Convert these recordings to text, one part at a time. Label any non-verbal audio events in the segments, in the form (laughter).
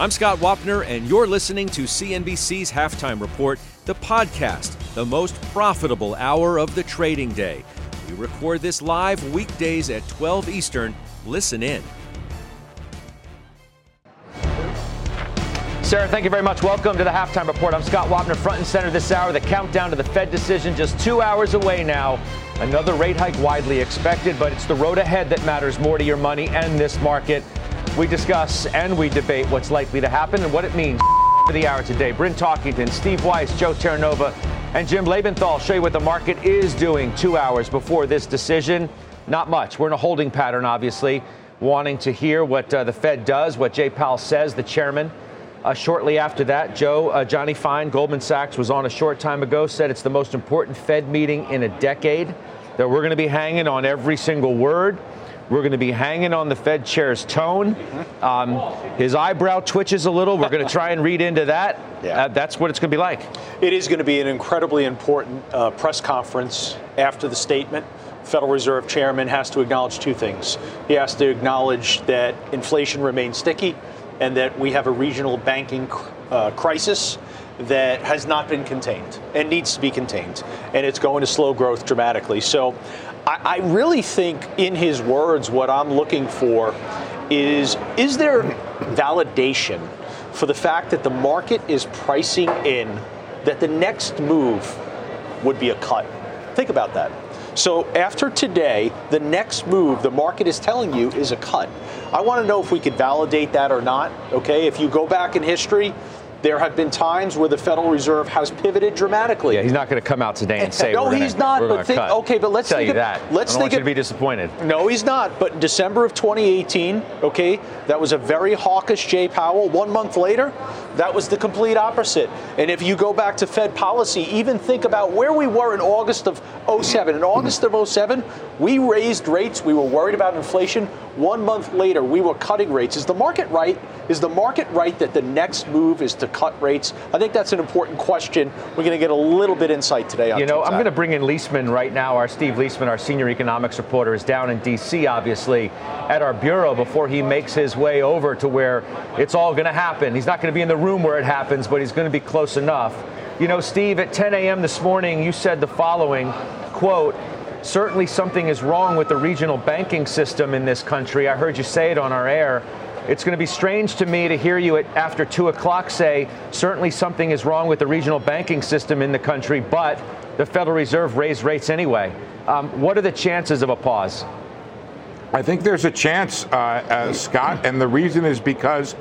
I'm Scott Wapner, and you're listening to CNBC's Halftime Report, the podcast, the most profitable hour of the trading day. We record this live weekdays at 12 Eastern. Listen in. Sarah, thank you very much. Welcome to the Halftime Report. I'm Scott Wapner, front and center this hour. The countdown to the Fed decision just two hours away now. Another rate hike widely expected, but it's the road ahead that matters more to your money and this market. We discuss and we debate what's likely to happen and what it means for the hour today. Bryn Talkington, Steve Weiss, Joe Terranova, and Jim Lebenthal show you what the market is doing two hours before this decision. Not much. We're in a holding pattern, obviously, wanting to hear what uh, the Fed does, what Jay Powell says, the chairman. Uh, shortly after that, Joe, uh, Johnny Fine, Goldman Sachs, was on a short time ago, said it's the most important Fed meeting in a decade, that we're going to be hanging on every single word. We're going to be hanging on the Fed chair's tone. Um, his eyebrow twitches a little. We're going to try and read into that. Yeah. Uh, that's what it's going to be like. It is going to be an incredibly important uh, press conference after the statement. Federal Reserve Chairman has to acknowledge two things. He has to acknowledge that inflation remains sticky and that we have a regional banking uh, crisis that has not been contained and needs to be contained. And it's going to slow growth dramatically. So I, I really think, in his words, what I'm looking for is is there validation for the fact that the market is pricing in that the next move would be a cut? Think about that. So after today, the next move the market is telling you is a cut. I want to know if we could validate that or not. Okay, if you go back in history, there have been times where the Federal Reserve has pivoted dramatically. Yeah, he's not going to come out today and eh, say, no, we're he's gonna, not. But think, cut. okay, but let's tell think you of, that. Let's I don't want think you of, to be disappointed. No, he's not. But in December of 2018, okay, that was a very hawkish Jay Powell. One month later, that was the complete opposite. And if you go back to Fed policy, even think about where we were in August of 07. In August of 07, we raised rates. We were worried about inflation. One month later, we were cutting rates. Is the market right? Is the market right that the next move is to cut rates? I think that's an important question. We're going to get a little bit insight today on You know, I'm going to bring in Liesman right now. Our Steve Liesman, our senior economics reporter, is down in D.C., obviously, at our bureau before he makes his way over to where it's all going to happen. He's not going to be in the room where it happens, but he's going to be close enough. You know, Steve, at 10 a.m. this morning, you said the following quote, certainly something is wrong with the regional banking system in this country. I heard you say it on our air. It's going to be strange to me to hear you at after two o'clock say certainly something is wrong with the regional banking system in the country, but the Federal Reserve raised rates anyway. Um, what are the chances of a pause? I think there's a chance, uh, uh, Scott, and the reason is because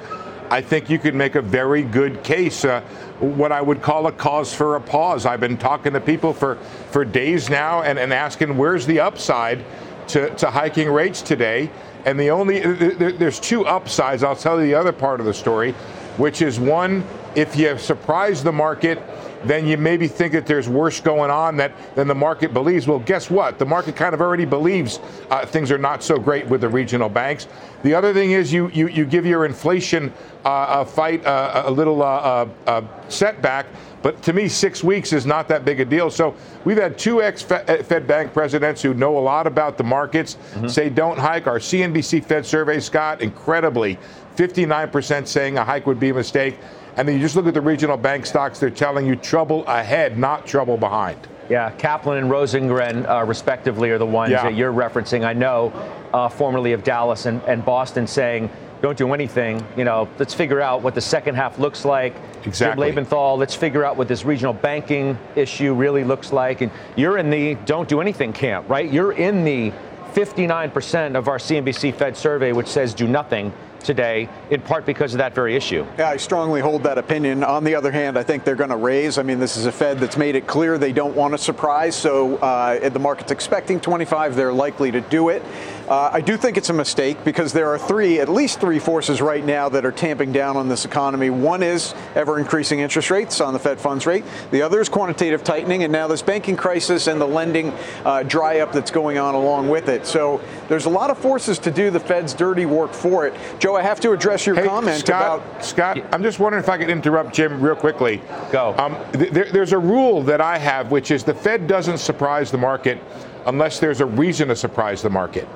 I think you could make a very good case, uh, what I would call a cause for a pause. I've been talking to people for, for days now and, and asking where's the upside to, to hiking rates today. And the only, there's two upsides. I'll tell you the other part of the story, which is one, if you surprise the market, then you maybe think that there's worse going on that than the market believes. Well, guess what? The market kind of already believes uh, things are not so great with the regional banks. The other thing is you you, you give your inflation uh, a fight uh, a little uh, uh, setback. But to me, six weeks is not that big a deal. So we've had two ex-Fed bank presidents who know a lot about the markets mm-hmm. say don't hike. Our CNBC Fed survey, Scott, incredibly, 59% saying a hike would be a mistake. And then you just look at the regional bank stocks, they're telling you trouble ahead, not trouble behind. Yeah, Kaplan and Rosengren, uh, respectively, are the ones Yeah. that you're referencing. I know, uh, formerly of Dallas and, and Boston, saying, don't do anything. You know, let's figure out what the second half looks like. Exactly. Jim Lebenthal, let's figure out what this regional banking issue really looks like. And you're in the don't do anything camp, right? You're in the 59% of our CNBC Fed survey, which says do nothing today, in part because of that very issue. Yeah, I strongly hold that opinion. On the other hand, I think they're going to raise. I mean, this is a Fed that's made it clear they don't want a surprise. So uh, the market's expecting 25. They're likely to do it. Uh, I do think it's a mistake because there are three, at least three forces right now that are tamping down on this economy. One is ever increasing interest rates on the Fed funds rate. The other is quantitative tightening, and now this banking crisis and the lending uh, dry up that's going on along with it. So there's a lot of forces to do the Fed's dirty work for it. Joe, I have to address your hey, comment Scott, about Scott. I'm just wondering if I could interrupt Jim real quickly. Go. Um, th- there, there's a rule that I have, which is the Fed doesn't surprise the market unless there's a reason to surprise the market.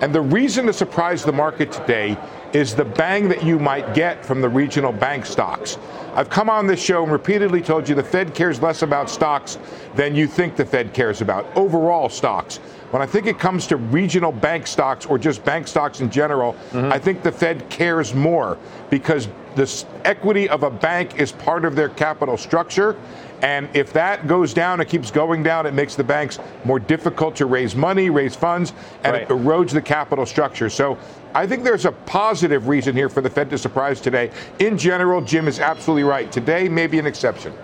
And the reason to surprise the market today is the bang that you might get from the regional bank stocks. I've come on this show and repeatedly told you the Fed cares less about stocks than you think the Fed cares about, overall stocks. When I think it comes to regional bank stocks or just bank stocks in general, mm-hmm. I think the Fed cares more because the equity of a bank is part of their capital structure. And if that goes down, it keeps going down, it makes the banks more difficult to raise money, raise funds, and right. it erodes the capital structure. So I think there's a positive reason here for the Fed to surprise today. In general, Jim is absolutely right. Today may be an exception.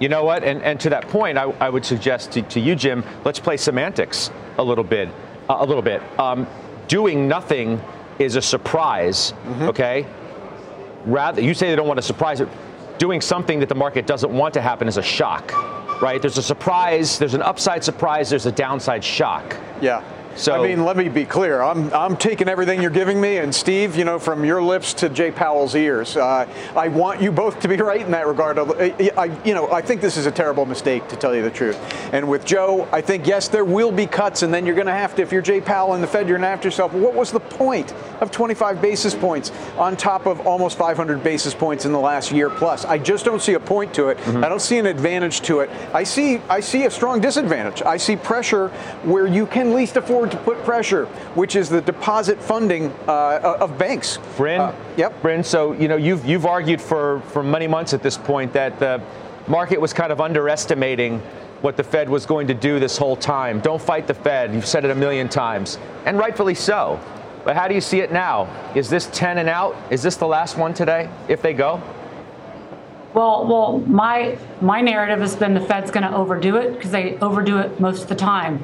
You know what? And, and to that point, I, I would suggest to, to, you, Jim, let's play semantics a little bit. Uh, a little bit. Um, doing nothing is a surprise, mm-hmm. okay? Rather, you say they don't want to surprise it doing something that the market doesn't want to happen is a shock, right? There's a surprise, there's an upside surprise, there's a downside shock. Yeah. So I mean, let me be clear. I'm I'm taking everything you're giving me, and Steve, you know, from your lips to Jay Powell's ears. Uh, I want you both to be (laughs) right in that regard. I, you know, I think this is a terrible mistake to tell you the truth. And with Joe, I think yes, there will be cuts, and then you're going to have to. If you're Jay Powell and the Fed, you're going to ask yourself, what was the point of 25 basis points on top of almost 500 basis points in the last year plus? I just don't see a point to it. Mm-hmm. I don't see an advantage to it. I see I see a strong disadvantage. I see pressure where you can least afford to put pressure, which is the deposit funding uh, of banks. Bryn, uh, yep. Bryn, so you know you've you've argued for for many months at this point that the market was kind of underestimating what the Fed was going to do this whole time. Don't fight the Fed. You've said it a million times, and rightfully so. But how do you see it now? Is this 10 and out? Is this the last one today if they go? Well, well, my my narrative has been the Fed's going to overdo it because they overdo it most of the time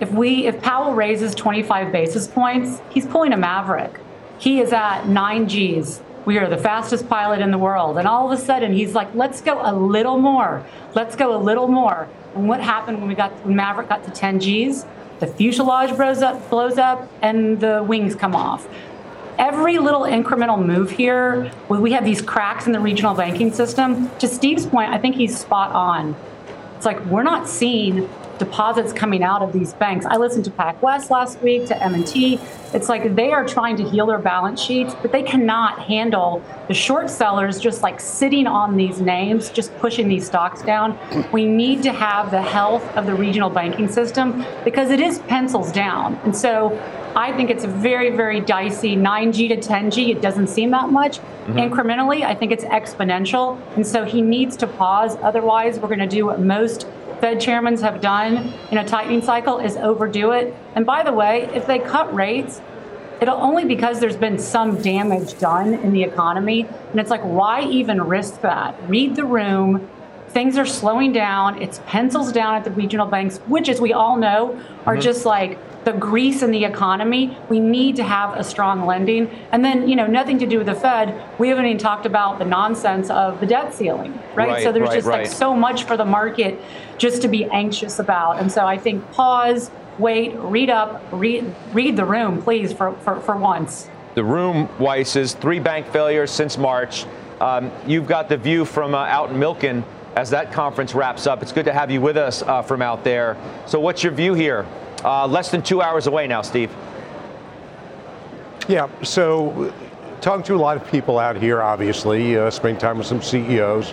if we if Powell raises 25 basis points, he's pulling a maverick. He is at 9 Gs. We are the fastest pilot in the world. And all of a sudden he's like, let's go a little more. Let's go a little more. And what happened when we got when Maverick got to 10 Gs? The fuselage blows up, blows up, and the wings come off. Every little incremental move here, we have these cracks in the regional banking system. To Steve's point, I think he's spot on. It's like we're not seeing deposits coming out of these banks. I listened to PacWest last week, to M&T. It's like they are trying to heal their balance sheets, but they cannot handle the short sellers just like sitting on these names, just pushing these stocks down. We need to have the health of the regional banking system because it is pencils down. And so I think it's a very, very dicey 9G to 10G. It doesn't seem that much. Mm-hmm. Incrementally, I think it's exponential. And so he needs to pause. Otherwise, we're going to do what most Fed chairmen have done in a tightening cycle is overdo it. And by the way, if they cut rates, it'll only because there's been some damage done in the economy. And it's like, why even risk that? Read the room. Things are slowing down. It's pencils down at the regional banks, which, as we all know, are mm-hmm. just like the grease in the economy. We need to have a strong lending. And then, you know, nothing to do with the Fed. We haven't even talked about the nonsense of the debt ceiling, right? right so there's right, just right. like so much for the market just to be anxious about. And so I think pause, wait, read up, read, read the room, please, for, for, for once. The room, Weiss, is three bank failures since March. Um, you've got the view from uh, out in Milken as that conference wraps up. It's good to have you with us uh, from out there. So, what's your view here? Uh, less than two hours away now, Steve. Yeah, so talking to a lot of people out here, obviously, uh, spending time with some CEOs,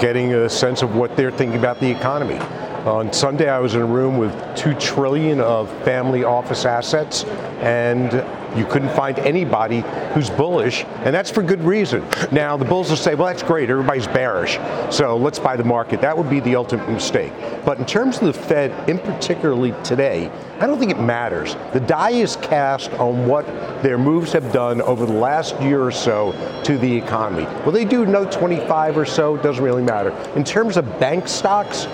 getting a sense of what they're thinking about the economy. On Sunday, I was in a room with two trillion of family office assets, and you couldn't find anybody who's bullish, and that's for good reason. Now, the bulls will say, well, that's great, everybody's bearish, so let's buy the market. That would be the ultimate mistake. But in terms of the Fed, in particularly today, I don't think it matters. The die is cast on what their moves have done over the last year or so to the economy. Will they do another 25 or so? Doesn't really matter. In terms of bank stocks,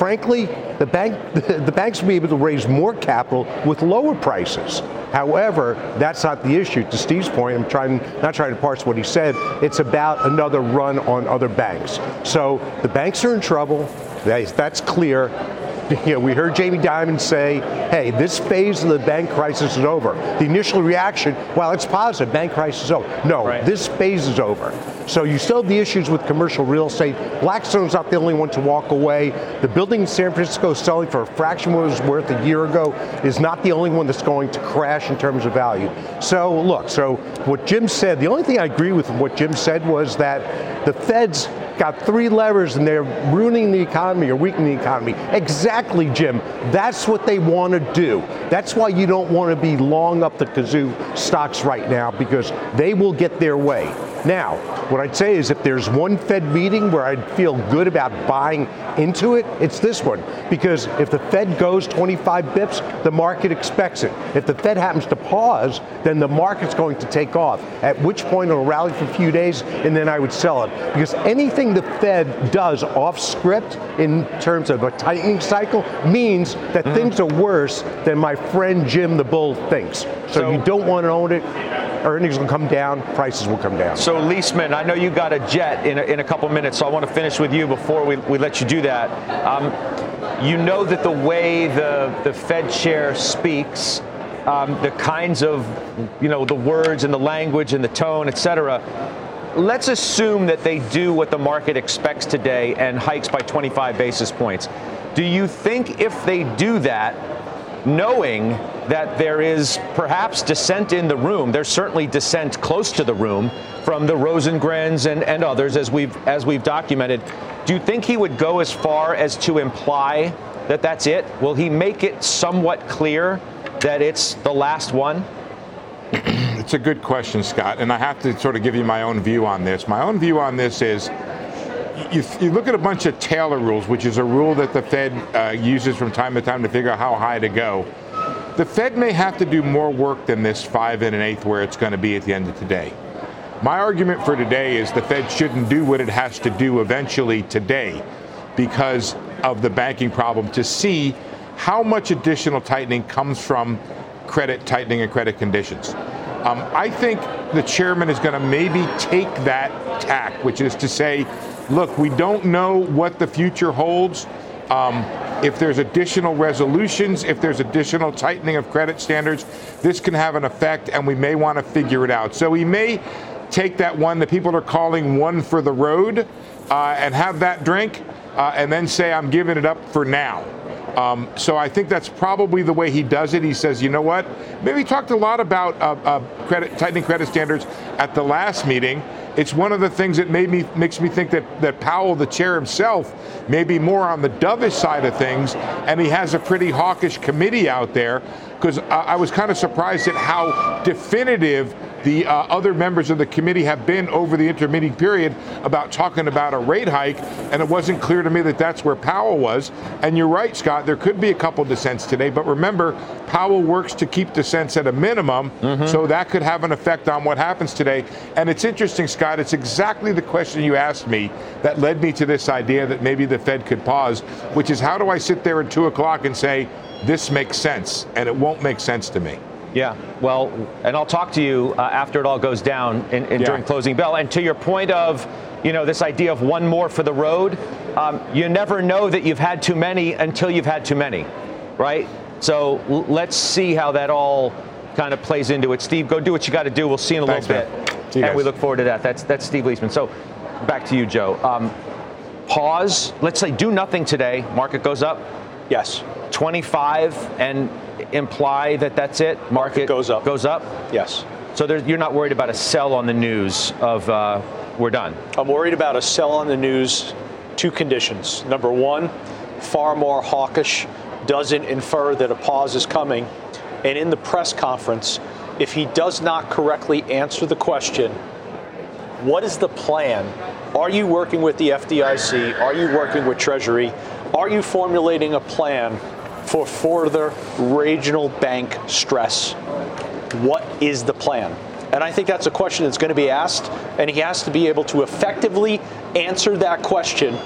frankly, the bank (laughs) the banks will be able to raise more capital with lower prices. However, that's not the issue. To Steve's point, I'm trying not trying to parse what he said. It's about another run on other banks. So the banks are in trouble. That's clear. (laughs) You know, we heard Jamie Dimon say, hey, this phase of the bank crisis is over. The initial reaction, well, it's positive, bank crisis is over. No, right. this phase is over. So you still have the issues with commercial real estate. Blackstone's not the only one to walk away. The building in San Francisco selling for a fraction of what it was worth a year ago is not the only one that's going to crash in terms of value. So look, so what Jim said, the only thing I agree with what Jim said was that the Fed's got three levers and they're ruining the economy or weakening the economy. Exactly, Jim. That's what they want to do. That's why you don't want to be long up the kazoo stocks right now because they will get their way. Now, what I'd say is if there's one Fed meeting where I'd feel good about buying into it, it's this one. Because if the Fed goes 25 bips, the market expects it. If the Fed happens to pause, then the market's going to take off, at which point it'll rally for a few days and then I would sell it. Because anything the Fed does off script in terms of a tightening cycle means that mm. things are worse than my friend Jim the Bull thinks. So, so you don't want to own it earnings will come down, prices will come down. So, Liesman, I know you got a jet in a, in a couple minutes, so I want to finish with you before we, we let you do that. Um, you know that the way the, the Fed chair speaks, um, the kinds of, you know, the words and the language and the tone, et cetera, let's assume that they do what the market expects today and hikes by 25 basis points. Do you think if they do that, knowing that there is perhaps dissent in the room. There's certainly dissent close to the room from the Rosengrens and, and others, as we've as we've documented. Do you think he would go as far as to imply that that's it? Will he make it somewhat clear that it's the last one? (clears throat) It's a good question, Scott, and I have to sort of give you my own view on this. My own view on this is you, you, look at a bunch of Taylor rules, which is a rule that the Fed uh, uses from time to time to figure out how high to go. The Fed may have to do more work than this five and an eighth where it's going to be at the end of today. My argument for today is the Fed shouldn't do what it has to do eventually today because of the banking problem to see how much additional tightening comes from credit tightening and credit conditions. Um, I think the chairman is going to maybe take that tack, which is to say, look, we don't know what the future holds. Um, if there's additional resolutions, if there's additional tightening of credit standards, this can have an effect, and we may want to figure it out. So we may take that one that people are calling one for the road uh, and have that drink, uh, and then say, I'm giving it up for now. Um, so I think that's probably the way he does it. He says, you know what? Maybe he talked a lot about uh, uh, credit, tightening credit standards at the last meeting. It's one of the things that made me makes me think that, that Powell, the chair himself, may be more on the dovish side of things, and he has a pretty hawkish committee out there. Because I, I was kind of surprised at how definitive the uh, other members of the committee have been over the intermeeting period about talking about a rate hike, and it wasn't clear to me that that's where Powell was. And you're right, Scott, there could be a couple dissents today, but remember, Powell works to keep dissents at a minimum, mm-hmm. so that could have an effect on what happens today. And it's interesting, Scott, it's exactly the question you asked me that led me to this idea that maybe the Fed could pause, which is how do I sit there at 2 o'clock and say, this makes sense, and it won't make sense to me. Yeah, well, and I'll talk to you uh, after it all goes down in, in yeah. during closing bell. And to your point of, you know, this idea of one more for the road, um, you never know that you've had too many until you've had too many, right? So l- let's see how that all kind of plays into it. Steve, go do what you got to do. We'll see you in a Thanks, little man. bit, and guys. we look forward to that. That's that's Steve Liesman. So back to you, Joe. Um, pause. Let's say do nothing today. Market goes up. Yes. 25 and imply that that's it? Market, Market goes up. Goes up? Yes. So there, you're not worried about a sell on the news of uh, we're done? I'm worried about a sell on the news. Two conditions. Number one, far more hawkish doesn't infer that a pause is coming. And in the press conference, if he does not correctly answer the question, what is the plan? Are you working with the FDIC? Are you working with Treasury? Are you formulating a plan for further regional bank stress. What is the plan? And I think that's a question that's going to be asked, and he has to be able to effectively answer that question.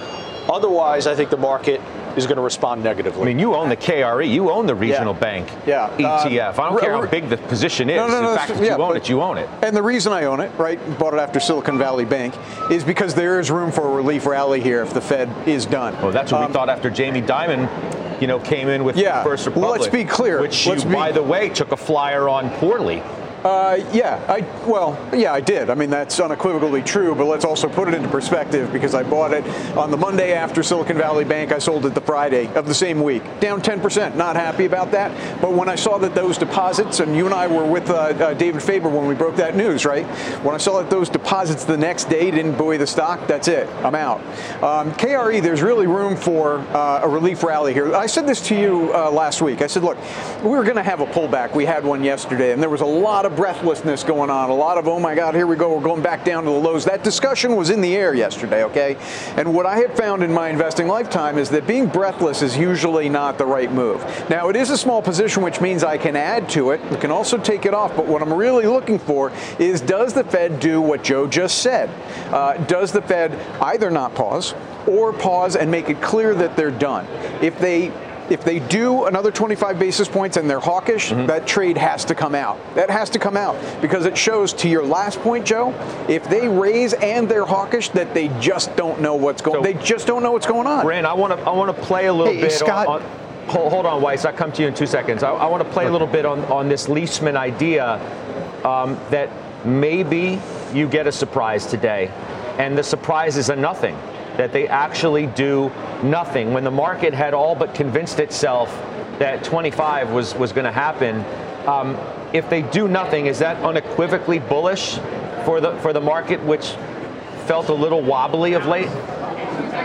Otherwise, I think the market is going to respond negatively. I mean, you own the KRE, you own the regional Yeah. bank Yeah. ETF. I don't Uh, care how big the position is. No, no, no, the fact that yeah, you own but- it, you own it. And the reason I own it, right, bought it after Silicon Valley Bank, is because there is room for a relief rally here if the Fed is done. Well, that's what Um, we thought after Jamie Dimon, you know, came in with Yeah. First Republic. let's be clear. Which you, be- by the way, took a flyer on poorly. Uh, yeah, I well, yeah, I did. I mean, that's unequivocally true. But let's also put it into perspective because I bought it on the Monday after Silicon Valley Bank. I sold it the Friday of the same week, down 10%. Not happy about that. But when I saw that those deposits, and you and I were with uh, uh, David Faber when we broke that news, right? When I saw that those deposits the next day didn't buoy the stock, that's it. I'm out. Um, KRE, there's really room for uh, a relief rally here. I said this to you uh, last week. I said, look, we're going to have a pullback. We had one yesterday, and there was a lot of breathlessness going on. A lot of, oh my God, here we go. We're going back down to the lows. That discussion was in the air yesterday, okay? And what I have found in my investing lifetime is that being breathless is usually not the right move. Now, it is a small position, which means I can add to it. I can also take it off. But what I'm really looking for is does the Fed do what Joe just said? Uh, does the Fed either not pause or pause and make it clear that they're done? If they if they do another 25 basis points and they're hawkish, that trade has to come out. That has to come out because it shows to your last point, Joe, if they raise and they're hawkish, that they just don't know what's going. So- they just don't know what's going on. Rand, I want to I want to play a little Hey, bit Scott- on. on hold, hold on, Weiss. I'll come to you in two seconds. I, I want to play a little bit on, on this Liesman idea um, that maybe you get a surprise today, and the surprise is a nothing. That they actually do nothing when the market had all but convinced itself that 25 was was going to happen. Um, if they do nothing, is that unequivocally bullish for the for the market, which felt a little wobbly of late?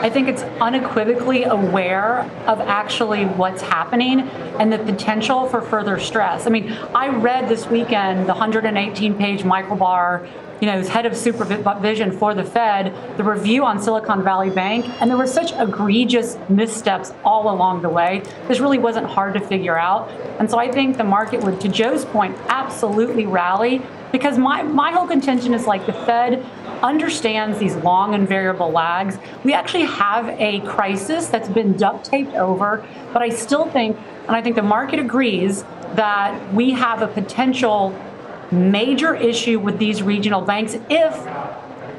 I think it's unequivocally aware of actually what's happening and the potential for further stress. I mean, I read this weekend the 118 page Michael Barr, you know, who's head of supervision for the Fed, the review on Silicon Valley Bank, and there were such egregious missteps all along the way. This really wasn't hard to figure out. And so I think the market would, to Joe's point, absolutely rally because my, my whole contention is like the Fed understands these long and variable lags. We actually have a crisis that's been duct taped over, but I still think, and I think the market agrees, that we have a potential major issue with these regional banks if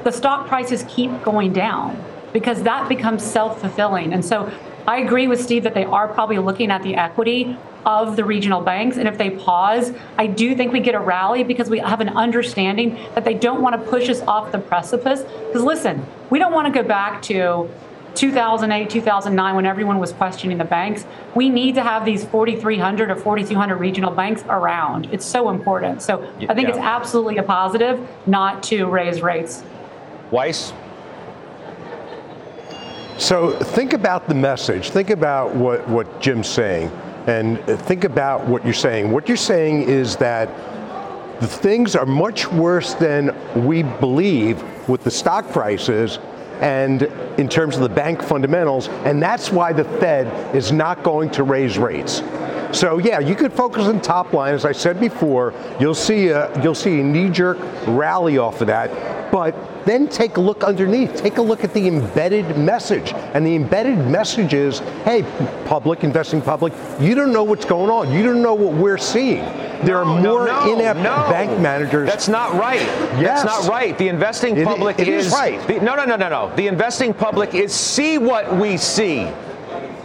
the stock prices keep going down, because that becomes self fulfilling. And so I agree with Steve that they are probably looking at the equity of the regional banks. And if they pause, I do think we get a rally because we have an understanding that they don't want to push us off the precipice. Because listen, we don't want to go back to 2008, 2009, when everyone was questioning the banks. We need to have these 4,300 or 4,200 regional banks around. It's so important. So I think Yeah. it's absolutely a positive not to raise rates. Weiss? So think about the message. Think about what, what Jim's saying. And think about what you're saying. What you're saying is that the things are much worse than we believe with the stock prices and in terms of the bank fundamentals, and that's why the Fed is not going to raise rates. So yeah, you could focus on top line, as I said before. You'll see a you'll see a knee-jerk rally off of that, but then take a look underneath. Take a look at the embedded message, and the embedded message is, hey, public investing public, you don't know what's going on. You don't know what we're seeing. There are more no, inept no. bank managers. That's not right. Yes. That's not right. The investing It- public it is right. the- no, no, no, no, no. The investing public is see what we see.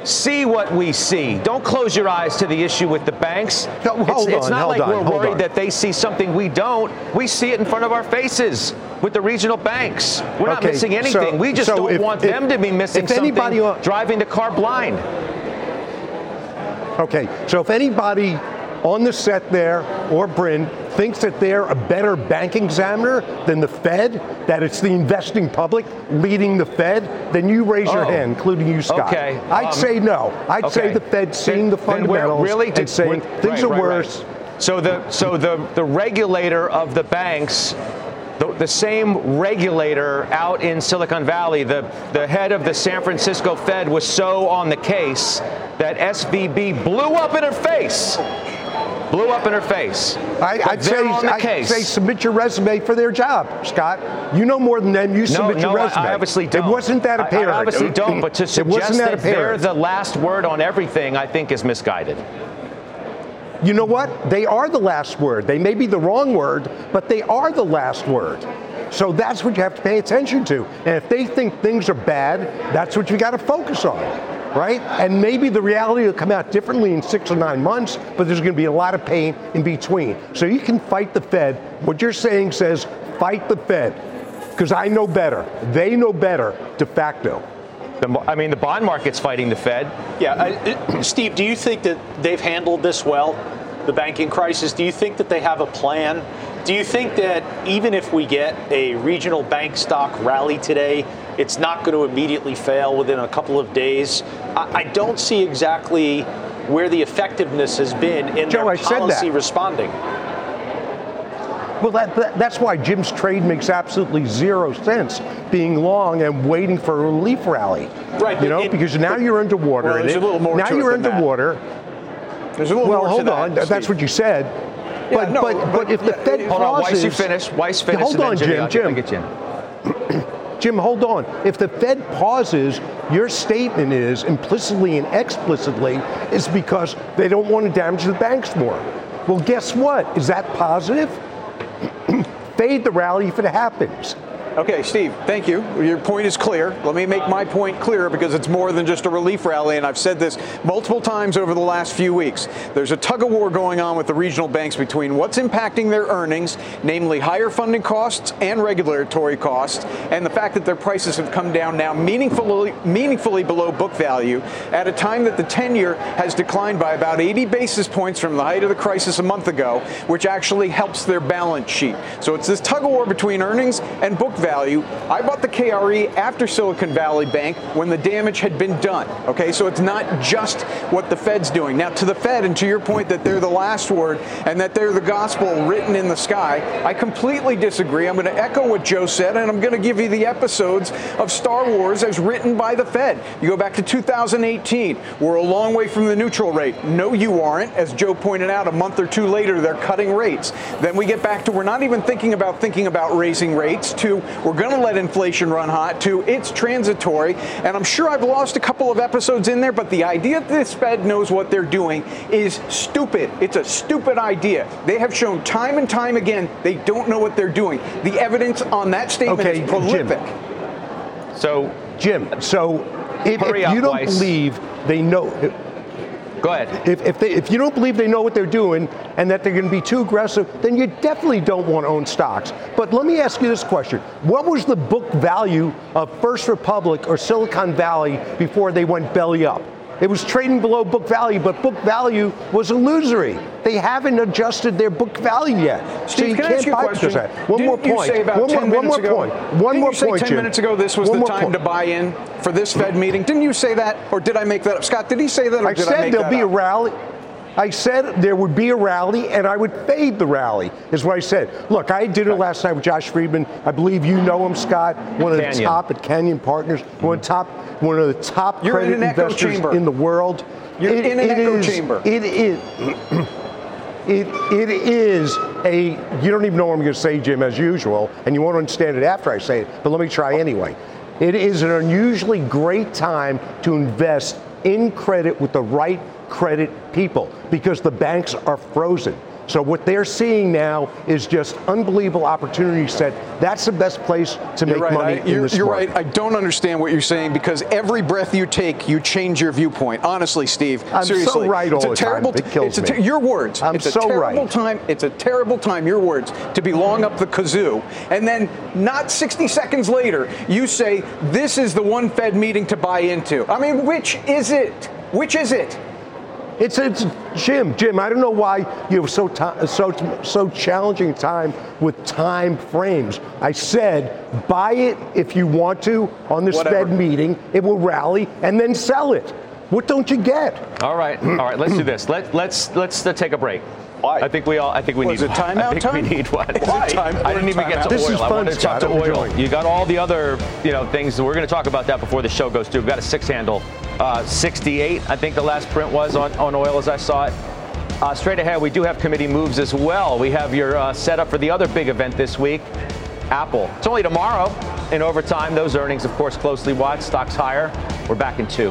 See what we see. Don't close your eyes to the issue with the banks. No, hold it's, it's not hold like on, we're hold worried on. that they see something we don't. We see it in front of our faces with the regional banks. We're not Okay, missing so- anything. we just so don't if- want if- them to be missing if something, anybody driving the car blind. Okay, so if anybody on the set there or Bryn thinks that they're a better bank examiner than the Fed, that it's the investing public leading the Fed, then you raise your Oh. hand, including you, Scott. Okay, I'd um, say no. I'd say the Fed's seeing the Then- then we're fundamentals really and saying things right, are right, right. worse. So the so the the regulator of the banks. The, the same regulator out in Silicon Valley, the, the head of the San Francisco Fed was so on the case that SVB blew up in her face. Blew up in her face. I, I'd say, I'd say submit your resume for their job, Scott. You know more than them. You no, submit no, your I- resume. I obviously don't. It wasn't that apparent. I obviously don't, but to it suggest wasn't that that they're the last word on everything, I think is misguided. You know what? They are the last word. They may be the wrong word, but they are the last word. So that's what you have to pay attention to. And if they think things are bad, that's what you got to focus on, right? And maybe the reality will come out differently in six or nine months, but there's going to be a lot of pain in between. So you can fight the Fed. What you're saying says fight the Fed, because I know better. They know better de facto. The, I mean, the bond market's fighting the Fed. Yeah, uh, (clears throat) Steve, do you think that they've handled this well, the banking crisis? Do you think that they have a plan? Do you think that even if we get a regional bank stock rally today, it's not going to immediately fail within a couple of days? I, I don't see exactly where the effectiveness has been in Joe, their I that. policy responding. Well, that, that, that's why Jim's trade makes absolutely zero sense, being long and waiting for a relief rally. Right, You know, it- because now you're underwater. Well, there's it. a little more Now you're than that. underwater. There's a little Well, more to hold that, on. That's what you said. Yeah, But, no, but, but, but- if the Fed it- Hold on, pauses, Weiss, you finish. Weiss finish. Hold on, Jim, I'll- Jim. (clears throat) Jim, hold on. If the Fed pauses, your statement is implicitly and explicitly is because they don't want to damage the banks more. Well, guess what? Is that positive? (clears throat) Fade the rally if it happens. Okay, Steve, thank you. Your point is clear. Let me make my point clearer because it's more than just a relief rally, and I've said this multiple times over the last few weeks. There's a tug of war going on with the regional banks between what's impacting their earnings, namely higher funding costs and regulatory costs, and the fact that their prices have come down now meaningfully, meaningfully below book value at a time that the 10 year has declined by about 80 basis points from the height of the crisis a month ago, which actually helps their balance sheet. So it's this tug of war between earnings and book value. I bought the KRE after Silicon Valley Bank when the damage had been done. Okay, so it's not just what the Fed's doing. Now, to the Fed, and to your point that they're the last word and that they're the gospel written in the sky, I completely disagree. I'm going to echo what Joe said, and I'm going to give you the episodes of Star Wars as written by the Fed. You go back to 2018, we're a long way from the neutral rate. No, you aren't. As Joe pointed out, a month or two later, they're cutting rates. Then we get back to we're not even thinking about thinking about raising rates. To we're going to let inflation run hot. too. it's transitory. And I'm sure I've lost a couple of episodes in there, but the idea that this Fed knows what they're doing is stupid. It's a stupid idea. They have shown time and time again they don't know what they're doing. The evidence on that statement Okay, is Jim. prolific. So, Jim, so if, Hurry if up, you don't Weiss. believe they know, go ahead. if, if, they, if you don't believe they know what they're doing and that they're going to be too aggressive, then you definitely don't want to own stocks. But let me ask you this question What was the book value of First Republic or Silicon Valley before they went belly up? It was trading below book value, but book value was illusory. They haven't adjusted their book value yet. so you can can't ask you a bypass question? that. One Didn't more you point. say about one 10 more, one minutes more ago, point. One didn't more you say point, 10 Jim. minutes ago this was One the time point. to buy in for this Fed meeting? Didn't you say that, or did I make that up? Scott, did he say that, or I did I said there'll that be a rally. I said there would be a rally and I would fade the rally, is what I said. Look, I had dinner last night with Josh Friedman. I believe you know him, Scott, one of the top at Canyon Partners, one of the top, one of the top You're in credit echo investors chamber. in the world. You're in an echo is- chamber. It is. (clears throat) It, it is a, you don't even know what I'm going to say, Jim, as usual, and you won't understand it after I say it, but let me try anyway. It is an unusually great time to invest in credit with the right credit people because the banks are frozen. So what they're seeing now is just unbelievable opportunity set. That's the best place to make right. money I, in you're, this you're market. right. I don't understand what you're saying because every breath you take, you change your viewpoint. Honestly, Steve. I'm so seriously, right it's all a the time. terrible. It kills it's a me. your words. I'm it's a terrible right. time. It's a terrible time. Your words to be long up the kazoo, and then not 60 seconds later, you say this is the one Fed meeting to buy into. I mean, which is it? Which is it? It's it's Jim. Jim, I don't know why you have so ti- so so challenging time with time frames. I said buy it if you want to on this Whatever. Fed meeting. It will rally and then sell it. What don't you get? All right, all right. Let's do this. Let let's let's uh, take a break. Why? I think we all. I think we need. it timeout (laughs) I think time? we need one. Why? time- I didn't even get to This oil. is I fun, wanted to talk to I'm oil. enjoying. You got all the other you know things. We're going to talk about that before the show goes through. We've got a six handle, uh, 68. I think the last print was on on oil as I saw it. Uh, straight ahead, we do have committee moves as well. We have your uh, setup for the other big event this week, Apple. It's only tomorrow in overtime. Those earnings, of course, closely watched. Stocks higher. We're back in two.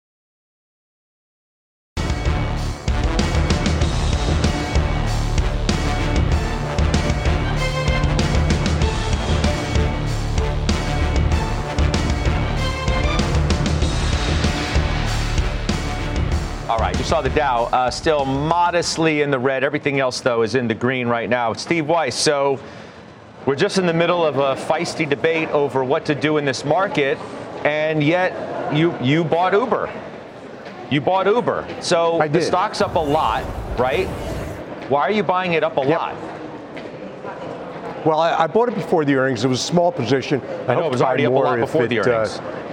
right, you saw the Dow uh, still modestly in the red. Everything else, though, is in the green right now. Steve Weiss, so we're just in the middle of a feisty debate over what to do in this market, and yet you you bought Uber. You bought Uber. So the stock's up a lot, right? Why are you buying it up a yep. lot? Well, I, I, bought it before the earnings. It was a small position. I know it was already up a lot before the uh, earnings. Uh,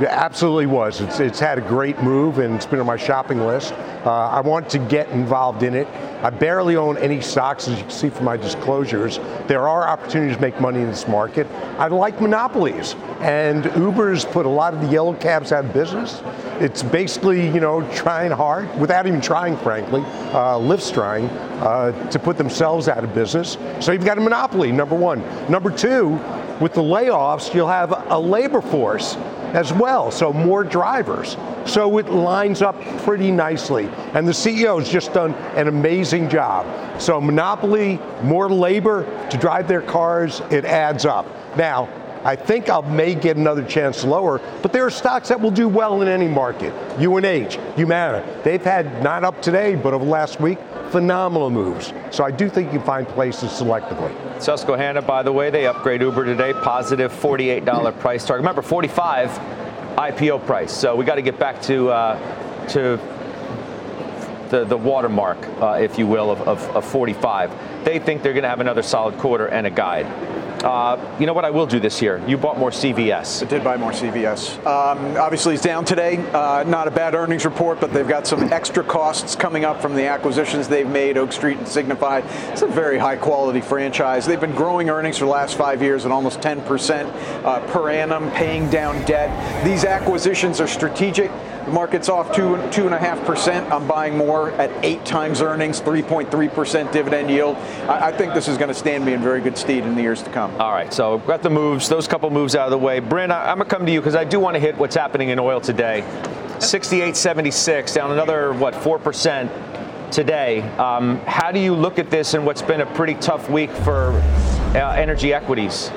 it absolutely was. It's, it's had a great move and it's been on my shopping list. Uh, I want to get involved in it. I barely own any stocks, as you can see from my disclosures. There are opportunities to make money in this market. I like monopolies, and Uber's put a lot of the yellow cabs out of business. It's basically, you know, trying hard, without even trying, frankly, uh, Lyft's trying, uh, to put themselves out of business. So you've got a monopoly, number one. Number two, with the layoffs, you'll have a labor force as well, so more drivers. So it lines up pretty nicely. And the CEO has just done an amazing job. So monopoly, more labor to drive their cars, it adds up. Now, I think I may get another chance lower, but there are stocks that will do well in any market. UNH, Humana, they've had not up today, but over last week, phenomenal moves. So I do think you find places selectively. Susquehanna, by the way, they upgrade Uber today, positive $48 price target. Remember, 45 IPO price. So we got to get back to uh, to the, the watermark, uh, if you will, of, of, of 45. They think they're going to have another solid quarter and a guide. Uh, you know what I will do this year? You bought more CVS. I did buy more CVS. Um, obviously, it's down today. Uh, not a bad earnings report, but they've got some extra costs coming up from the acquisitions they've made, Oak Street and Signify. It's a very high quality franchise. They've been growing earnings for the last five years at almost 10% uh, per annum, paying down debt. These acquisitions are strategic. The market's off two two and a half percent. I'm buying more at eight times earnings, 3.3 percent dividend yield. I, I think this is going to stand me in very good stead in the years to come. All right, so got the moves, those couple moves out of the way. Bryn, I, am gonna come to you because I do want to hit what's happening in oil today. 68.76, down another what four percent today. Um, how do you look at this and what's been a pretty tough week for uh, energy equities?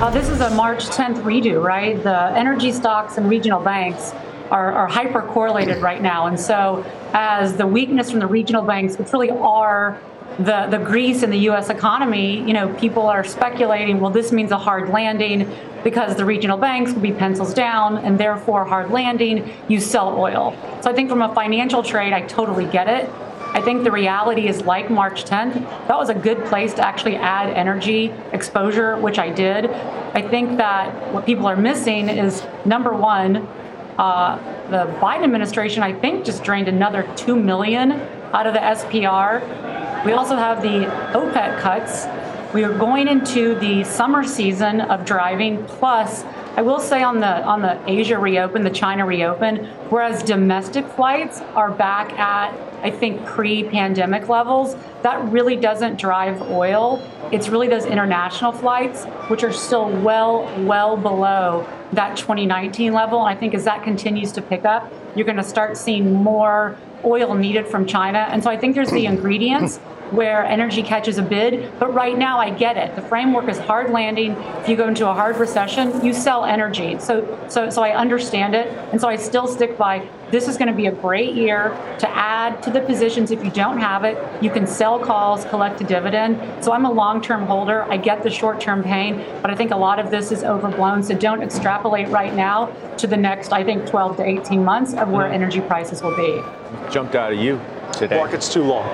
Uh, this is a March 10th redo, right? The energy stocks and regional banks are, are hyper correlated right now. And so, as the weakness from the regional banks, which really are the, the grease in the U.S. economy, you know, people are speculating, well, this means a hard landing because the regional banks will be pencils down and therefore hard landing, you sell oil. So I think from a financial trade, I totally get it. I think the reality is like March 10th, that was a good place to actually add energy exposure, which I did. I think that what people are missing is number one, uh, the Biden administration, I think, just drained another two million out of the SPR. We also have the OPEC cuts. we are going into the summer season of driving. Plus, I will say on the on the Asia reopen, the China reopen, whereas domestic flights are back at I think pre-pandemic levels, that really doesn't drive oil. It's really those international flights, which are still well, well below that 2019 level. I think as that continues to pick up, you're going to start seeing more oil needed from China. And so I think there's the (clears throat) ingredients where energy catches a bid. But right now, I get it. The framework is hard landing. If you go into a hard recession, you sell energy. So, so, so I understand it. And so I still stick by this is going to be a great year to add to the positions if you don't have it. You can sell calls, collect a dividend. So I'm a long term holder. I get the short term pain, but I think a lot of this is overblown. So don't extrapolate right now to the next, I think, 12 to 18 months of where hmm. energy prices will be. Jumped out of you today. Market's too long.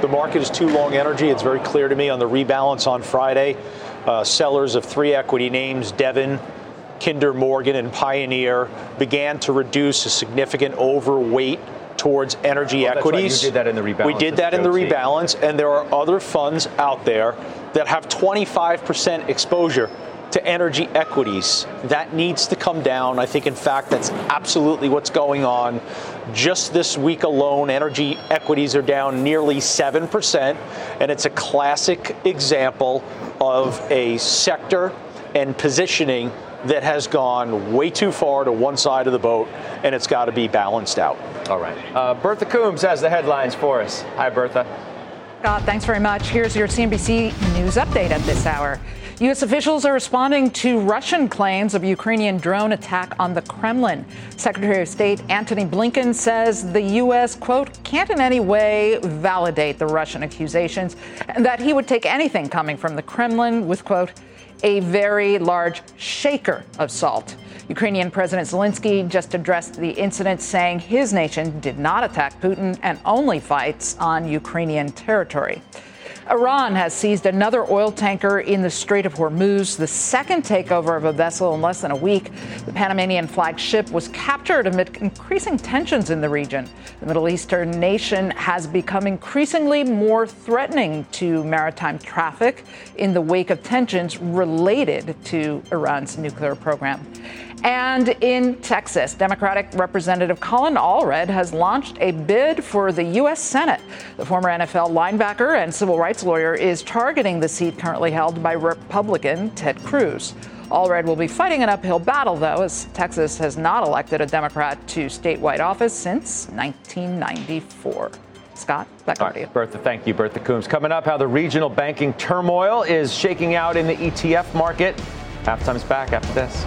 The market is too long energy. It's very clear to me on the rebalance on Friday. Uh, sellers of three equity names, Devon, Kinder Morgan, and Pioneer, began to reduce a significant overweight towards energy Oh, that's right. equities. You did that in the rebalance. We did that in the rebalance, and there are other funds out there that have 25% exposure to energy equities. That needs to come down. I think, in fact, that's absolutely what's going on. Just this week alone, energy equities are down nearly 7%, and it's a classic example of a sector and positioning that has gone way too far to one side of the boat, and it's got to be balanced out. All right. Uh, Bertha Coombs has the headlines for us. Hi, Bertha. Scott, thanks very much. Here's your CNBC News update at this hour. U.S. officials are responding to Russian claims of Ukrainian drone attack on the Kremlin. Secretary of State Antony Blinken says the U.S., quote, can't in any way validate the Russian accusations and that he would take anything coming from the Kremlin with, quote, a very large shaker of salt. Ukrainian President Zelensky just addressed the incident, saying his nation did not attack Putin and only fights on Ukrainian territory. Iran has seized another oil tanker in the Strait of Hormuz, the second takeover of a vessel in less than a week. The Panamanian flagged ship was captured amid increasing tensions in the region. The Middle Eastern nation has become increasingly more threatening to maritime traffic in the wake of tensions related to Iran's nuclear program. And in Texas, Democratic Representative Colin Allred has launched a bid for the U.S. Senate. The former NFL linebacker and civil rights lawyer is targeting the seat currently held by Republican Ted Cruz. Allred will be fighting an uphill battle, though, as Texas has not elected a Democrat to statewide office since 1994. Scott, back over to you. Bertha, thank you, Bertha Coombs. Coming up, how the regional banking turmoil is shaking out in the ETF market. Halftime's back after this.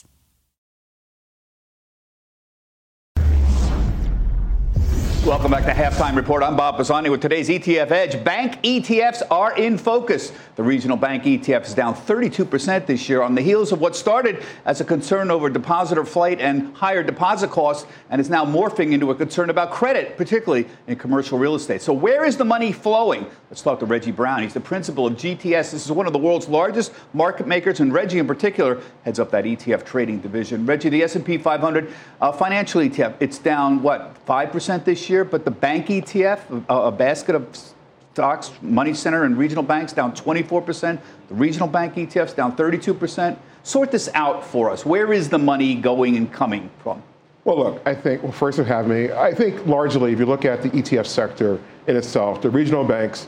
Welcome back to Halftime Report. I'm Bob Pisani with today's ETF Edge. Bank ETFs are in focus. The regional bank ETF is down 32% this year on the heels of what started as a concern over depositor flight and higher deposit costs and is now morphing into a concern about credit, particularly in commercial real estate. So, where is the money flowing? Let's talk to Reggie Brown. He's the principal of GTS. This is one of the world's largest market makers, and Reggie, in particular, heads up that ETF trading division. Reggie, the S&P 500 uh, financial ETF, it's down what 5% this year, but the bank ETF, a, a basket of stocks, money center and regional banks down 24%. The regional bank ETFs down 32%. Sort this out for us. Where is the money going and coming from? Well, look, I think, well, first of having me, I think largely, if you look at the ETF sector in itself, the regional banks,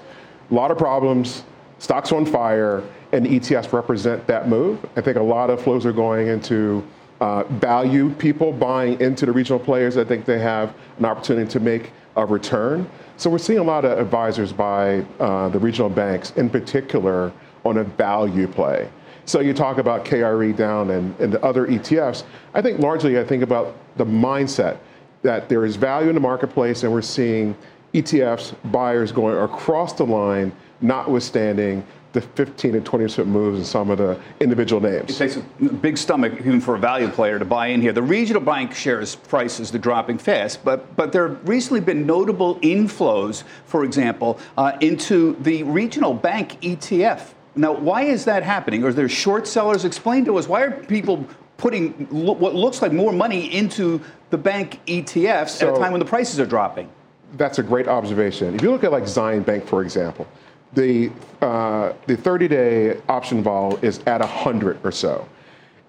a lot of problems, stocks on fire, and ETFs represent that move. I think a lot of flows are going into uh, value people buying into the regional players. I think they have an opportunity to make a return. So we're seeing a lot of advisors by uh, the regional banks, in particular, on a value play. So you talk about KRE down and, and the other ETFs. I think largely I think about the mindset. that there is value in the marketplace, and we're seeing ETFs buyers going across the line, notwithstanding the 15 and 20 percent moves in some of the individual names. It takes a big stomach even for a value player to buy in here. The regional bank shares prices they're dropping fast, but but there have recently been notable inflows, for example, uh, into the regional bank ETF. Now, why is that happening? Are there short sellers? Explain to us why are people putting lo- what looks like more money into the bank ETFs So- at a time when the prices are dropping? That's a great observation. If you look at like Zion Bank, for example, the uh, the 30-day option vol is at 100 or so.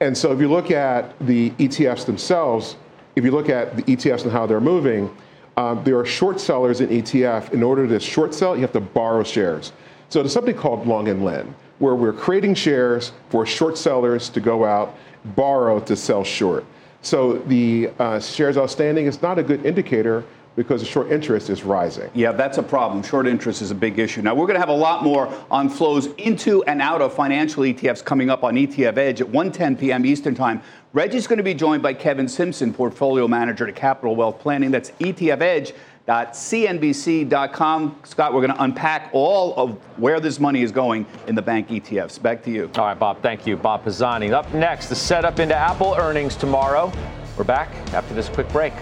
And so if you look at the ETFs themselves, if you look at the ETFs and how they're moving, um, there are short sellers in ETF. In order to short sell, you have to borrow shares. So there's something called long and lend, where we're creating shares for short sellers to go out, borrow to sell short. So the uh, shares outstanding is not a good indicator because the short interest is rising. Yeah, that's a problem. Short interest is a big issue. Now, we're going to have a lot more on flows into and out of financial ETFs coming up on ETF Edge at 1:10 p.m. Eastern Time. Reggie's going to be joined by Kevin Simpson, portfolio manager at Capital Wealth Planning. That's etfedge.cnbc.com. Scott, we're going to unpack all of where this money is going in the bank ETFs. Back to you. All right, Bob. Thank you. Bob Pisani. Up next, the setup into Apple earnings tomorrow. We're back after this quick break.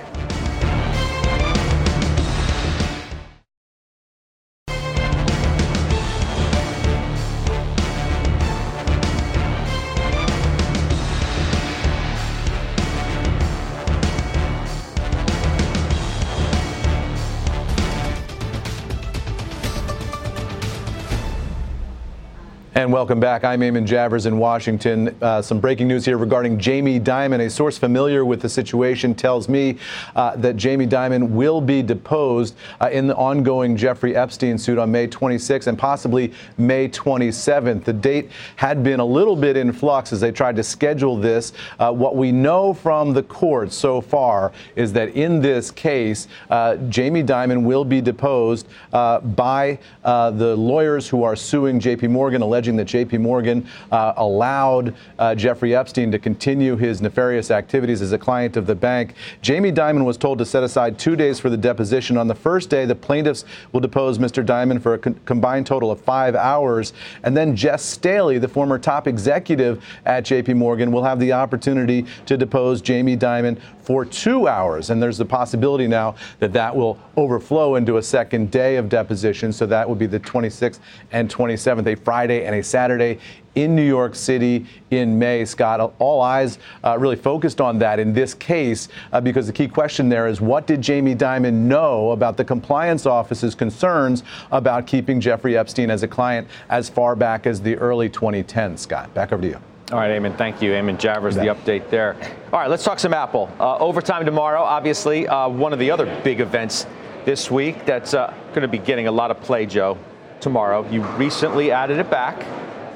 And welcome back. I'm Eamon Javers in Washington. Uh, some breaking news here regarding Jamie Dimon. A source familiar with the situation tells me uh, that Jamie Dimon will be deposed uh, in the ongoing Jeffrey Epstein suit on May 26th and possibly May 27th. The date had been a little bit in flux as they tried to schedule this. Uh, what we know from the court so far is that in this case, uh, Jamie Dimon will be deposed uh, by the lawyers who are suing JP Morgan, alleging that JP Morgan uh, allowed uh, Jeffrey Epstein to continue his nefarious activities as a client of the bank. Jamie Dimon was told to set aside two days for the deposition. On the first day, the plaintiffs will depose Mr. Dimon for a con- combined total of five hours. And then Jes Staley, the former top executive at JP Morgan, will have the opportunity to depose Jamie Dimon for two hours. And there's the possibility now that that will overflow into a second day of deposition. So that would be the 26th and 27th, a Friday and a Saturday in New York City in May. Scott, all eyes uh, really focused on that in this case uh, because the key question there is what did Jamie Dimon know about the compliance office's concerns about keeping Jeffrey Epstein as a client as far back as the early 2010s? Scott, back over to you. All right, Eamon, thank you. Eamon Javers, the update there. All right, let's talk some Apple. Uh, overtime tomorrow, obviously, uh, one of the other big events this week that's uh, going to be getting a lot of play, Joe, tomorrow. You recently added it back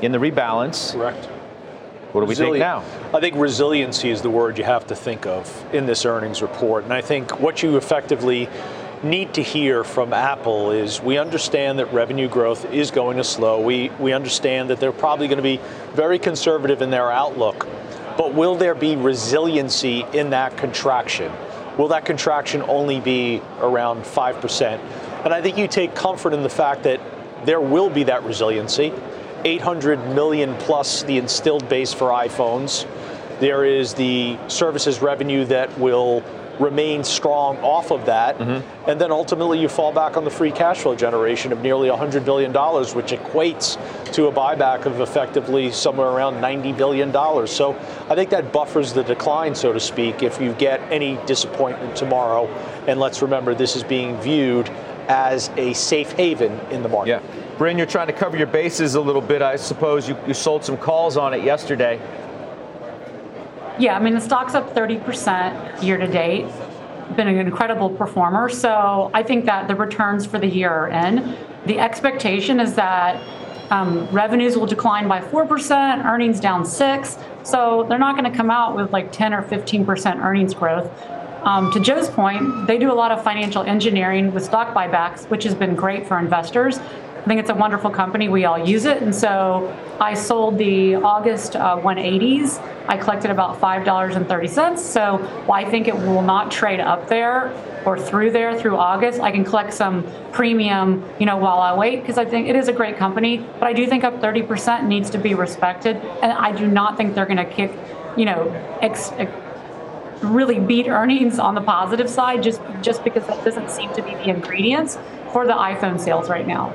in the rebalance. Correct. What do we think now? I think resiliency is the word you have to think of in this earnings report. And I think what you effectively need to hear from Apple is we understand that revenue growth is going to slow. We, we understand that they're probably going to be very conservative in their outlook. But will there be resiliency in that contraction? Will that contraction only be around 5%? And I think you take comfort in the fact that there will be that resiliency. 800 million plus the instilled base for iPhones. There is the services revenue that will remain strong off of that. Mm-hmm. And then ultimately you fall back on the free cash flow generation of nearly $100 billion, which equates to a buyback of effectively somewhere around $90 billion. So I think that buffers the decline, so to speak, if you get any disappointment tomorrow. And let's remember, this is being viewed as a safe haven in the market. Yeah. Bryn, you're trying to cover your bases a little bit. I suppose you, you sold some calls on it yesterday. Yeah, I mean, the stock's up 30% year to date. Been an incredible performer. So I think that the returns for the year are in. The expectation is that um, revenues will decline by 4%, earnings down 6 So they're not going to come out with like 10 or 15% earnings growth. Um, to Joe's point, they do a lot of financial engineering with stock buybacks, which has been great for investors. I think it's a wonderful company. We all use it. And so I sold the August uh, 180s. I collected about $5.30. So I think it will not trade up there or through there through August, I can collect some premium, you know, while I wait because I think it is a great company. But I do think up 30% needs to be respected. And I do not think they're going to kick, you know, ex- really beat earnings on the positive side just just because that doesn't seem to be the ingredients for the iPhone sales right now.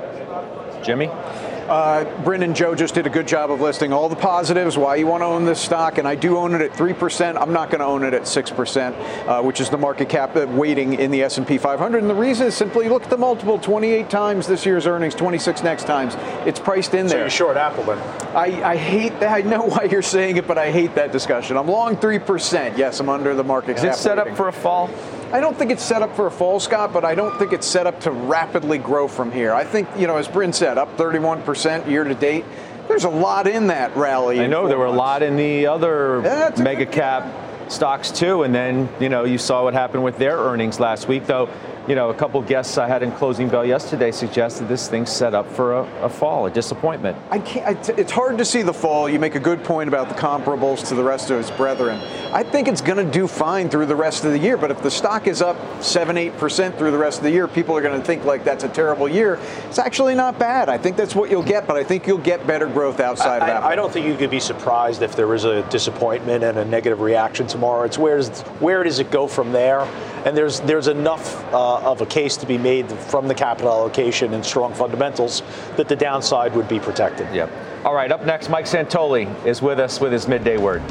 Jimmy? Uh, Bryn and Joe just did a good job of listing all the positives, why you want to own this stock, and I do own it at 3%. I'm not going to own it at 6%, uh, which is the market cap uh, weighting in the S&P 500. And the reason is simply look at the multiple, 28 times this year's earnings, 26 next times. It's priced in So there. you're short Apple then? I, I hate that. I know why you're saying it, but I hate that discussion. I'm long 3%. Yes, I'm under the market Is cap it set up for a fall? I don't think it's set up for a fall, Scott, but I don't think it's set up to rapidly grow from here. I think, you know, as Bryn said, up 31% year to date. There's a lot in that rally. I know there were a lot in the other Yeah, mega cap stocks too, and then you know you saw what happened with their earnings last week. Though, you know, a couple guests I had in closing bell yesterday suggested this thing's set up for a, a fall, a disappointment. I can't, I t- it's hard to see the fall. You make a good point about the comparables to the rest of its brethren. I think it's going to do fine through the rest of the year, but if the stock is up 7 8% through the rest of the year, people are going to think like that's a terrible year. It's actually not bad. I think that's what you'll get, but I think you'll get better growth outside of Apple. I, I don't think you could be surprised if there is a disappointment and a negative reaction tomorrow. It's where does where does it go from there? And there's there's enough uh, Uh, of a case to be made from the capital allocation and strong fundamentals that the downside would be protected. Yep. All right, up next, Mike Santoli is with us with his midday word.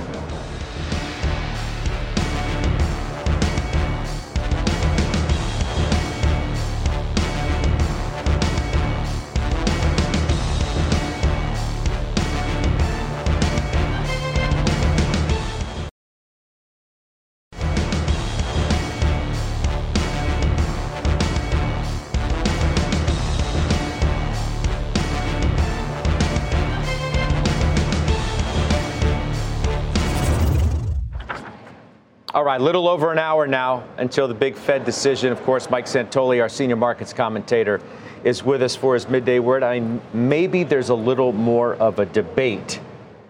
Right, little over an hour now until the big Fed decision. Of course, Mike Santoli, our senior markets commentator, is with us for his midday word. I maybe there's a little more of a debate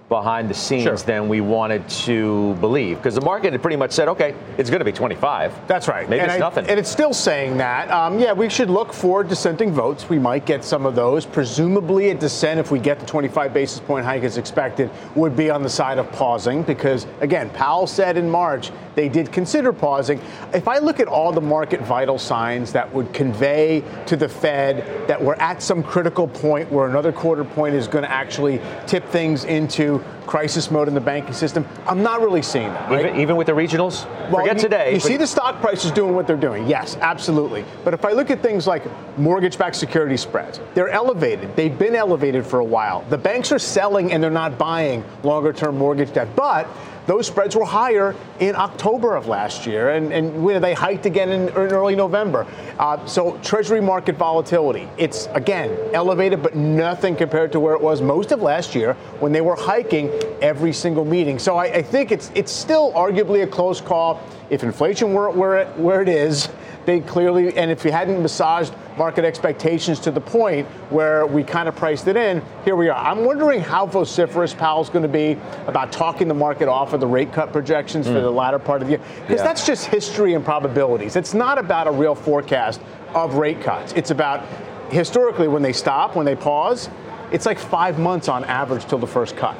behind the scenes Sure. than we wanted to believe because the market had pretty much said, okay, it's going to be 25. That's right. Maybe and it's I- nothing. And it's still saying that. Um, yeah, we should look for dissenting votes. We might get some of those. Presumably, a dissent, if we get the 25 basis point hike as expected, would be on the side of pausing because, again, Powell said in March they did consider pausing. If I look at all the market vital signs that would convey to the Fed that we're at some critical point where another quarter point is going to actually tip things into crisis mode in the banking system, I'm not really seeing that. Right? even, even with the regionals? Well, Forget you, today. You see the stock prices doing what they're doing. Yes, absolutely. But if I look at things like mortgage-backed security spreads, they're elevated. They've been elevated for a while. The banks are selling and they're not buying longer-term mortgage debt. But those spreads were higher in October of last year, and, and they hiked again in, in early November. Uh, so Treasury market volatility, it's again elevated, but nothing compared to where it was most of last year when they were hiking every single meeting. So I, I think it's it's still arguably a close call. If inflation were where it, where it is, they clearly, and if you hadn't massaged market expectations to the point where we kind of priced it in, here we are. I'm wondering how vociferous Powell's going to be about talking the market off of the rate cut projections for Mm. the latter part of the year. Because Yeah. that's just history and probabilities. It's not about a real forecast of rate cuts. It's about historically when they stop, when they pause, it's like five months on average till the first cut.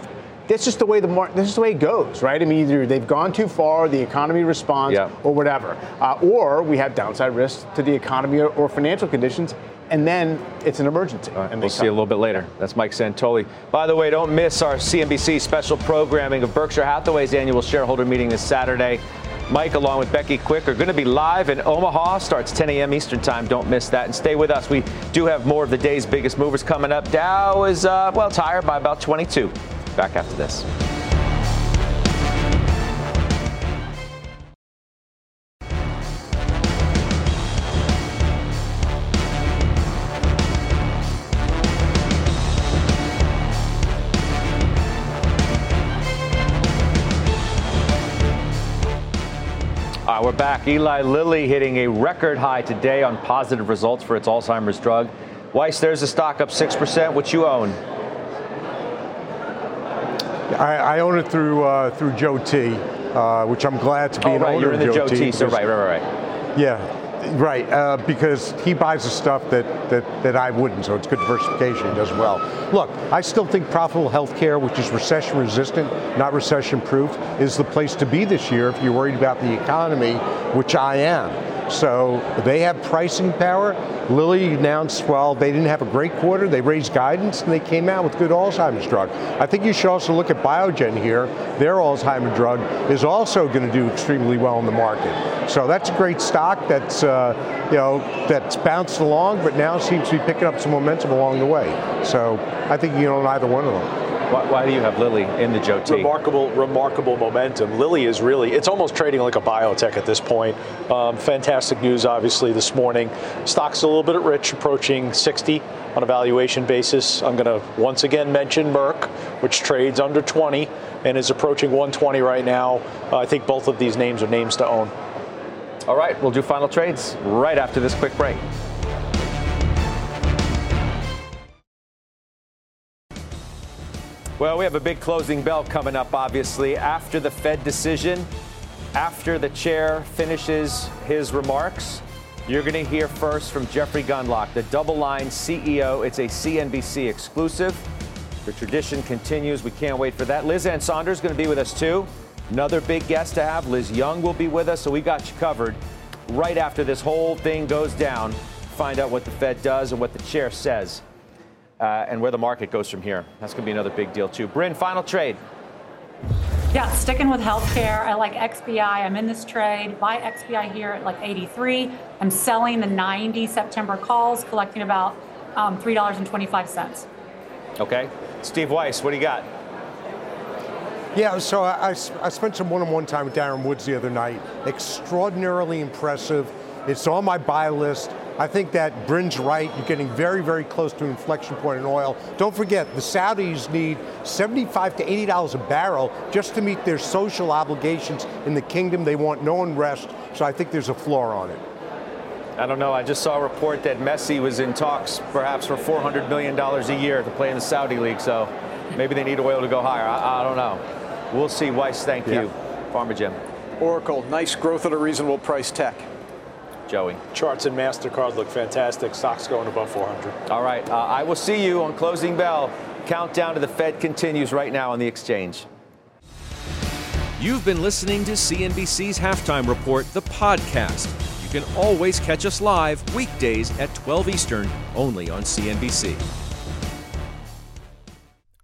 That's just the way the market. This is the way it goes, right? I mean, either they've gone too far, the economy responds, Yeah. or whatever, uh, or we have downside risks to the economy or, or financial conditions, and then it's an emergency. and We'll see a little bit later. That's Mike Santoli. By the way, don't miss our CNBC special programming of Berkshire Hathaway's annual shareholder meeting this Saturday. Mike, along with Becky Quick, are going to be live in Omaha. Starts 10 a.m. Eastern Time. Don't miss that. And stay with us. We do have more of the day's biggest movers coming up. Dow is, uh, well, it's higher by about 22. Back after this. All right, we're back. Eli Lilly hitting a record high today on positive results for its Alzheimer's drug. Weiss, there's a stock up 6%, which you own. I, I own it through uh, through Joe T, uh, which I'm glad to be oh, an right, owner you're in of the Joe, Joe T, so right, right, right. Yeah, right. Uh, because he buys the stuff that, that, that I wouldn't, so it's good diversification. He does well. Look, I still think profitable healthcare, which is recession resistant, not recession proof, is the place to be this year if you're worried about the economy, which I am. So they have pricing power. Lilly announced, well, they didn't have a great quarter. They raised guidance and they came out with good Alzheimer's drug. I think you should also look at Biogen here. Their Alzheimer's drug is also going to do extremely well in the market. So that's a great stock that's, uh, you know, that's bounced along, but now seems to be picking up some momentum along the way. So I think you own either one of them. Why, why do you have Lilly in the Joe T? Remarkable, remarkable momentum. Lilly is really, it's almost trading like a biotech at this point. Um, fantastic news, obviously, this morning. Stock's a little bit rich, approaching 60 on a valuation basis. I'm going to once again mention Merck, which trades under 20 and is approaching 120 right now. Uh, I think both of these names are names to own. All right, we'll do final trades right after this quick break. Well, we have a big closing bell coming up, obviously, after the Fed decision, after the chair finishes his remarks. You're going to hear first from Jeffrey Gundlach, the DoubleLine CEO. It's a CNBC exclusive. The tradition continues. We can't wait for that. Liz Ann Sonders is going to be with us too. Another big guest to have. Liz Young will be with us, so we got you covered right after this whole thing goes down. Find out what the Fed does and what the chair says uh, and where the market goes from here. That's going to be another big deal, too. Bryn, final trade. Yeah, sticking with healthcare. I like XBI. I'm in this trade. Buy XBI here at like 83. I'm selling the 90 September calls, collecting about um, $3.25. Okay. Steve Weiss, what do you got? Yeah, so I, I, I spent some one-on-one time with Darren Woods the other night. Extraordinarily impressive. It's on my buy list. I think that Bryn's right. You're getting very, very close to an inflection point in oil. Don't forget, the Saudis need 75 to 80 dollars a barrel just to meet their social obligations in the kingdom. They want no unrest, so I think there's a floor on it. I don't know. I just saw a report that Messi was in talks, perhaps for $400 million a year to play in the Saudi League. So maybe they need oil to go higher. I, I don't know. We'll see. Weiss, thank Yeah. you. Farmer Jim. Oracle, nice growth at a reasonable price tech. Joey. Charts and MasterCard look fantastic. Stocks going above 400. All right. Uh, I will see you on closing bell. Countdown to the Fed continues right now on the exchange. You've been listening to CNBC's Halftime Report, the podcast. You can always catch us live weekdays at 12 Eastern, only on CNBC.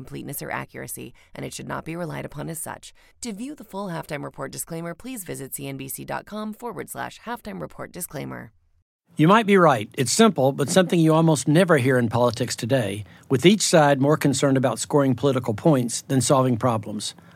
completeness or accuracy, and it should not be relied upon as such. To view the full halftime report disclaimer, please visit cnbc.com forward slash halftime report disclaimer. You might be right. It's simple, but something you almost never hear in politics today, with each side more concerned about scoring political points than solving problems.